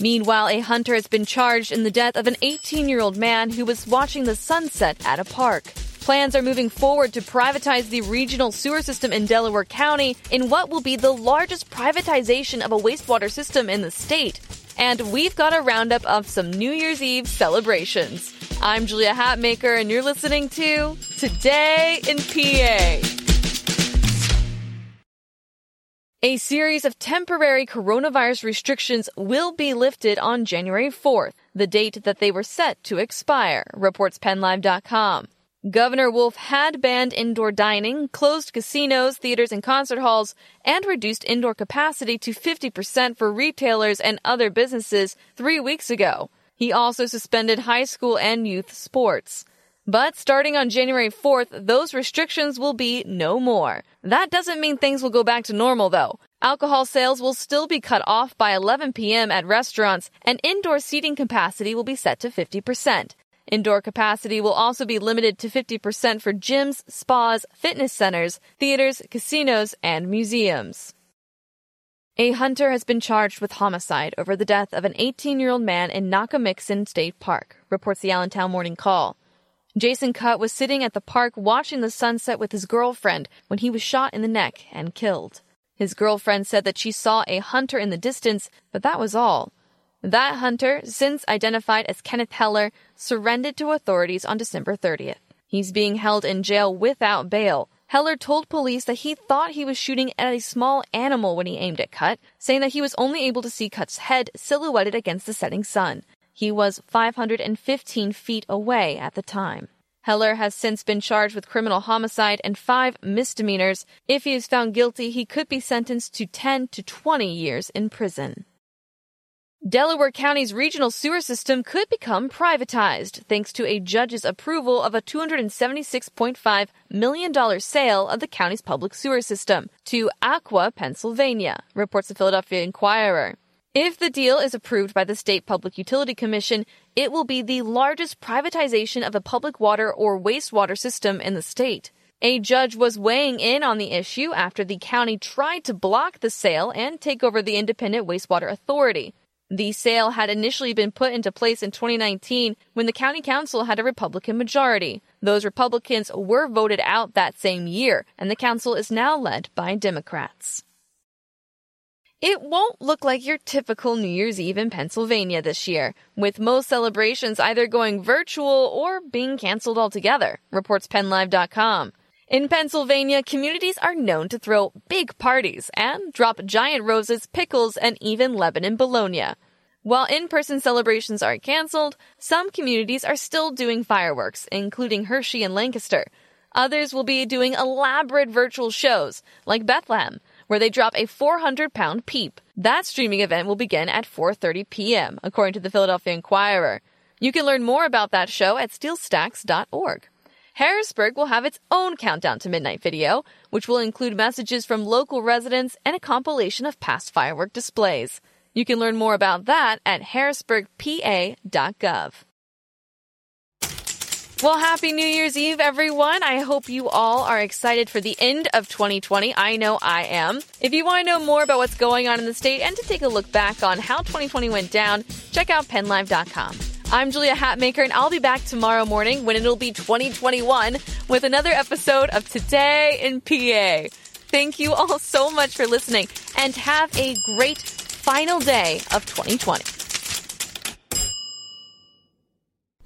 Meanwhile, a hunter has been charged in the death of an 18 year old man who was watching the sunset at a park. Plans are moving forward to privatize the regional sewer system in Delaware County in what will be the largest privatization of a wastewater system in the state. And we've got a roundup of some New Year's Eve celebrations. I'm Julia Hatmaker, and you're listening to Today in PA. A series of temporary coronavirus restrictions will be lifted on January 4th, the date that they were set to expire, reports PennLive.com. Governor Wolf had banned indoor dining, closed casinos, theaters, and concert halls, and reduced indoor capacity to 50% for retailers and other businesses three weeks ago. He also suspended high school and youth sports. But starting on January 4th, those restrictions will be no more. That doesn't mean things will go back to normal though. Alcohol sales will still be cut off by 11 p.m. at restaurants, and indoor seating capacity will be set to 50%. Indoor capacity will also be limited to 50% for gyms, spas, fitness centers, theaters, casinos, and museums. A hunter has been charged with homicide over the death of an 18 year old man in Nockamixon State Park, reports the Allentown Morning Call. Jason Kutt was sitting at the park watching the sunset with his girlfriend when he was shot in the neck and killed. His girlfriend said that she saw a hunter in the distance, but that was all. That hunter, since identified as Kenneth Heller, surrendered to authorities on December 30th. He's being held in jail without bail. Heller told police that he thought he was shooting at a small animal when he aimed at Kutt, saying that he was only able to see Kutt's head silhouetted against the setting sun. He was 515 feet away at the time. Heller has since been charged with criminal homicide and five misdemeanors. If he is found guilty, he could be sentenced to 10 to 20 years in prison. Delaware County's regional sewer system could become privatized thanks to a judge's approval of a $276.5 million sale of the county's public sewer system to Aqua, Pennsylvania, reports the Philadelphia Inquirer. If the deal is approved by the State Public Utility Commission, it will be the largest privatization of a public water or wastewater system in the state. A judge was weighing in on the issue after the county tried to block the sale and take over the Independent Wastewater Authority. The sale had initially been put into place in 2019 when the county council had a Republican majority. Those Republicans were voted out that same year, and the council is now led by Democrats. It won't look like your typical New Year's Eve in Pennsylvania this year, with most celebrations either going virtual or being canceled altogether, reports PennLive.com. In Pennsylvania, communities are known to throw big parties and drop giant roses, pickles, and even Lebanon bologna. While in-person celebrations are canceled, some communities are still doing fireworks, including Hershey and Lancaster. Others will be doing elaborate virtual shows, like Bethlehem, where they drop a 400 pound peep. That streaming event will begin at 4.30 p.m., according to the Philadelphia Inquirer. You can learn more about that show at steelstacks.org. Harrisburg will have its own countdown to midnight video, which will include messages from local residents and a compilation of past firework displays. You can learn more about that at harrisburgpa.gov. Well, happy New Year's Eve, everyone. I hope you all are excited for the end of 2020. I know I am. If you want to know more about what's going on in the state and to take a look back on how 2020 went down, check out pennlive.com. I'm Julia Hatmaker, and I'll be back tomorrow morning when it'll be 2021 with another episode of Today in PA. Thank you all so much for listening, and have a great final day of 2020.